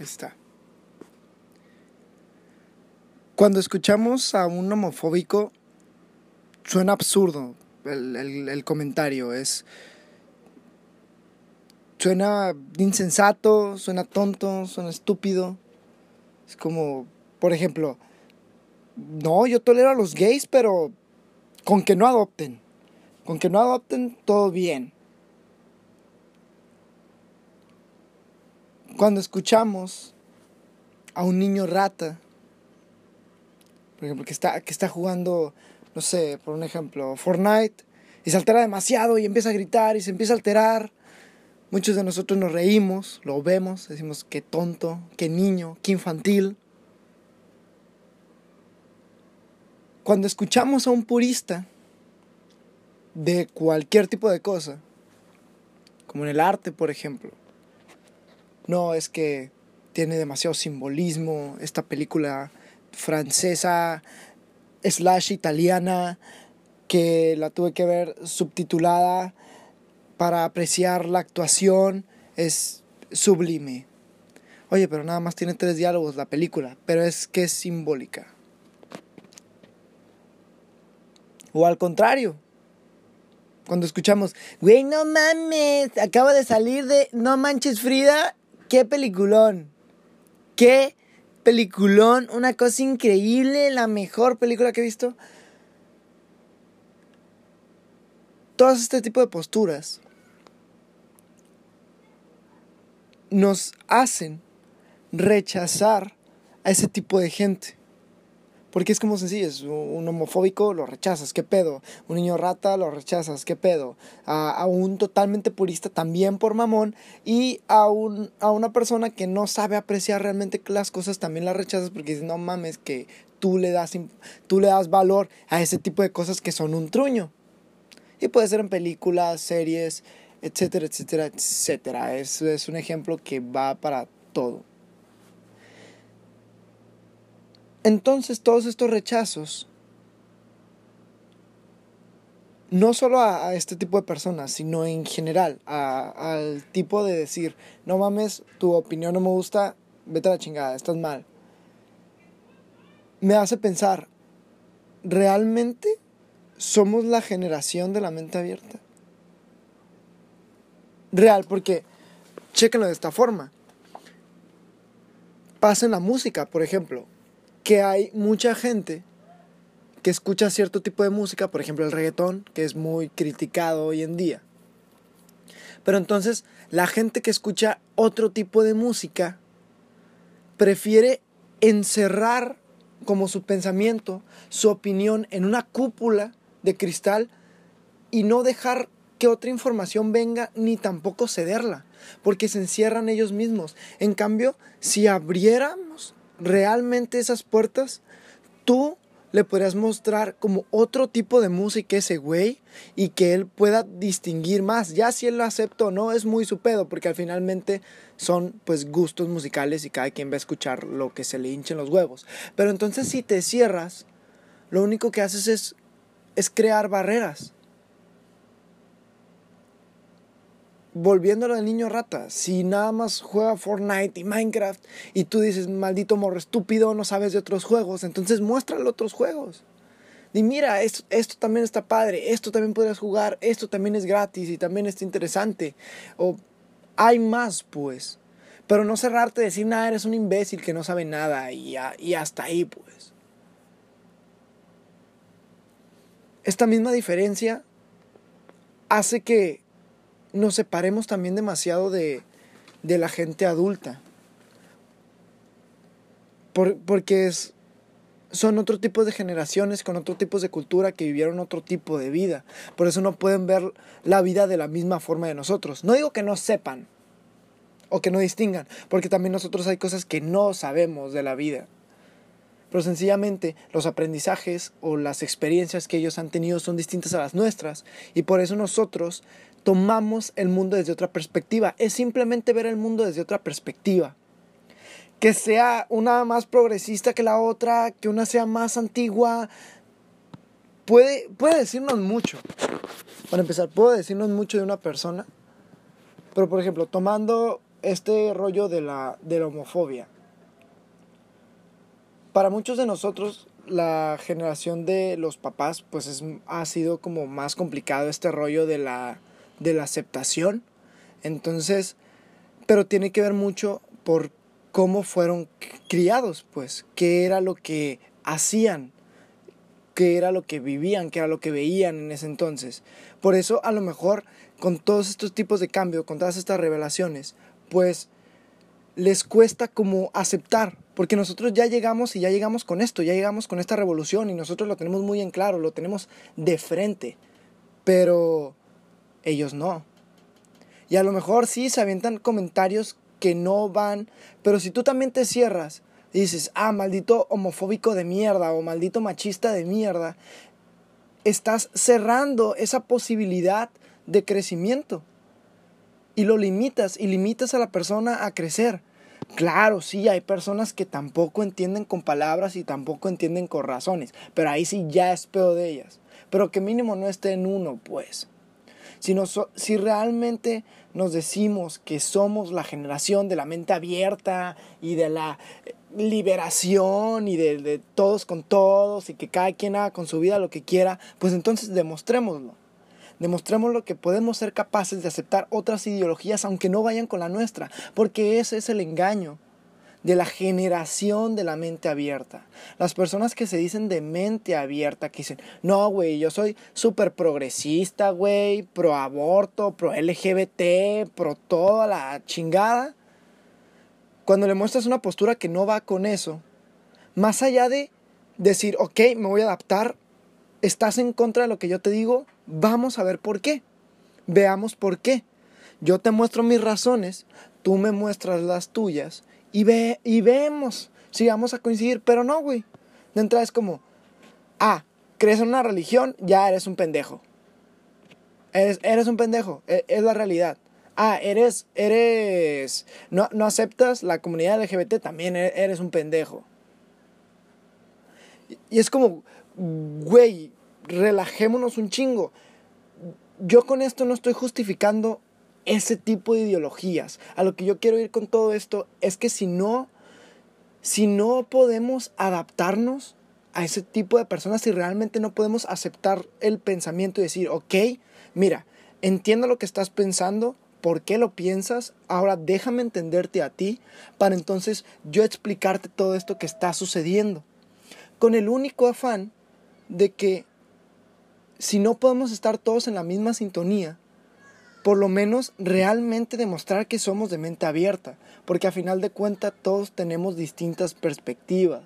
Está. Cuando escuchamos a un homofóbico, suena absurdo el, el, el comentario. Es. Suena insensato, suena tonto, suena estúpido. Es como, por ejemplo, no, yo tolero a los gays, pero con que no adopten. Con que no adopten, todo bien. Cuando escuchamos a un niño rata, por ejemplo, que está, que está jugando, no sé, por un ejemplo, Fortnite, y se altera demasiado y empieza a gritar y se empieza a alterar, muchos de nosotros nos reímos, lo vemos, decimos qué tonto, qué niño, qué infantil. Cuando escuchamos a un purista de cualquier tipo de cosa, como en el arte, por ejemplo, no, es que tiene demasiado simbolismo, esta película francesa slash italiana que la tuve que ver subtitulada para apreciar la actuación es sublime. Oye, pero nada más tiene tres diálogos la película, pero es que es simbólica. O al contrario, cuando escuchamos, güey, no mames, acaba de salir de No Manches Frida, qué peliculón, qué peliculón, una cosa increíble, la mejor película que he visto. Todo este tipo de posturas nos hacen rechazar a ese tipo de gente. Porque es como sencillo, es un homofóbico lo rechazas, ¿qué pedo? Un niño rata lo rechazas, ¿qué pedo? A, un totalmente purista también por mamón y a, un, a una persona que no sabe apreciar realmente las cosas también la rechazas porque dices, no mames, que tú le, das, tú le das valor a ese tipo de cosas que son un truño. Y puede ser en películas, series, etcétera, etcétera, etcétera. Es, es un ejemplo que va para todo. Entonces todos estos rechazos, no solo a, este tipo de personas, sino en general, a, al tipo de decir, no mames, tu opinión no me gusta, vete a la chingada, estás mal. Me hace pensar, ¿realmente somos la generación de la mente abierta? Real, porque, chéquenlo de esta forma. Pasa en la música, por ejemplo que hay mucha gente que escucha cierto tipo de música, por ejemplo el reggaetón, que es muy criticado hoy en día. Pero entonces la gente que escucha otro tipo de música prefiere encerrar como su pensamiento, su opinión en una cúpula de cristal y no dejar que otra información venga ni tampoco cederla, porque se encierran ellos mismos. En cambio, si abriéramos realmente esas puertas, tú le podrías mostrar como otro tipo de música ese güey y que él pueda distinguir más. Ya si él lo acepta o no, es muy su pedo, porque al finalmente son pues gustos musicales y cada quien va a escuchar lo que se le hinchen los huevos. Pero entonces si te cierras, lo único que haces es, es crear barreras. Volviéndolo al niño rata, si nada más juega Fortnite y Minecraft y tú dices, maldito morro estúpido, no sabes de otros juegos, entonces muéstrale otros juegos. Y mira, esto, esto también está padre, esto también podrías jugar, esto también es gratis y también está interesante. O hay más, pues. Pero no cerrarte, decir, nada, eres un imbécil que no sabe nada y, y hasta ahí, pues. Esta misma diferencia hace que nos separemos también demasiado de, de la gente adulta. Por, porque es, son otro tipo de generaciones con otro tipo de cultura que vivieron otro tipo de vida. Por eso no pueden ver la vida de la misma forma de nosotros. No digo que no sepan o que no distingan, porque también nosotros hay cosas que no sabemos de la vida. Pero sencillamente los aprendizajes o las experiencias que ellos han tenido son distintas a las nuestras y por eso nosotros tomamos el mundo desde otra perspectiva. Es simplemente ver el mundo desde otra perspectiva. Que sea una más progresista que la otra, que una sea más antigua, puede, puede decirnos mucho. Para empezar, puede decirnos mucho de una persona. Pero por ejemplo, tomando este rollo de la, de la homofobia. Para muchos de nosotros, la generación de los papás, pues es, ha sido como más complicado este rollo de la, de la aceptación. Entonces, pero tiene que ver mucho por cómo fueron criados, pues, qué era lo que hacían, qué era lo que vivían, qué era lo que veían en ese entonces. Por eso, a lo mejor, con todos estos tipos de cambio, con todas estas revelaciones, pues les cuesta como aceptar, porque nosotros ya llegamos y ya llegamos con esto, ya llegamos con esta revolución y nosotros lo tenemos muy en claro, lo tenemos de frente, pero ellos no. Y a lo mejor sí se avientan comentarios que no van, pero si tú también te cierras y dices, ah, maldito homofóbico de mierda o maldito machista de mierda, estás cerrando esa posibilidad de crecimiento y lo limitas y limitas a la persona a crecer. Claro, sí, hay personas que tampoco entienden con palabras y tampoco entienden con razones, pero ahí sí ya es peor de ellas. Pero que mínimo no esté en uno, pues. Si, si realmente nos decimos que somos la generación de la mente abierta y de la eh, liberación y de, de todos con todos y que cada quien haga con su vida lo que quiera, pues entonces demostrémoslo. Demostremos lo que podemos ser capaces de aceptar otras ideologías aunque no vayan con la nuestra, porque ese es el engaño de la generación de la mente abierta. Las personas que se dicen de mente abierta, que dicen, no, güey, yo soy súper progresista, güey, pro aborto, pro LGBT, pro toda la chingada. Cuando le muestras una postura que no va con eso, más allá de decir, ok, me voy a adaptar, estás en contra de lo que yo te digo, Vamos a ver por qué. Veamos por qué. Yo te muestro mis razones, tú me muestras las tuyas y, ve, y vemos si vamos a coincidir. Pero no, güey. De entrada es como, ah, crees en una religión, ya eres un pendejo. Eres, eres un pendejo, es, es, la realidad. Ah, eres, eres, no, no aceptas la comunidad LGBT, también e, eres un pendejo. Y es como, güey, relajémonos un chingo. Yo con esto no estoy justificando ese tipo de ideologías. A lo que yo quiero ir con todo esto es que si no, si no podemos adaptarnos a ese tipo de personas, si realmente no podemos aceptar el pensamiento y decir, ok, mira, entiendo lo que estás pensando, por qué lo piensas, ahora déjame entenderte a ti para entonces yo explicarte todo esto que está sucediendo. Con el único afán de que si no podemos estar todos en la misma sintonía, por lo menos realmente demostrar que somos de mente abierta, porque a final de cuentas todos tenemos distintas perspectivas.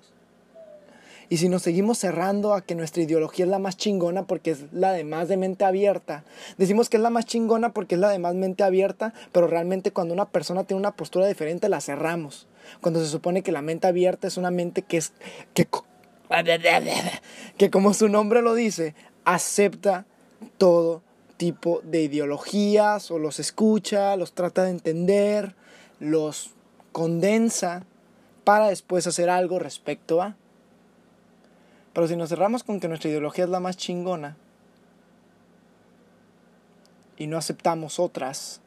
Y si nos seguimos cerrando a que nuestra ideología es la más chingona porque es la de más de mente abierta, decimos que es la más chingona porque es la de más mente abierta, pero realmente cuando una persona tiene una postura diferente la cerramos. Cuando se supone que la mente abierta es una mente que es que que como su nombre lo dice, acepta todo tipo de ideologías o los escucha, los trata de entender, los condensa para después hacer algo respecto a. Pero si nos cerramos con que nuestra ideología es la más chingona y no aceptamos otras,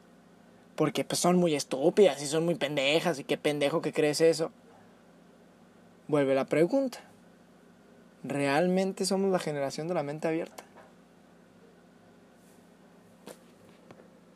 porque pues, son muy estúpidas y son muy pendejas y qué pendejo que crees eso, vuelve la pregunta. ¿Realmente somos la generación de la mente abierta?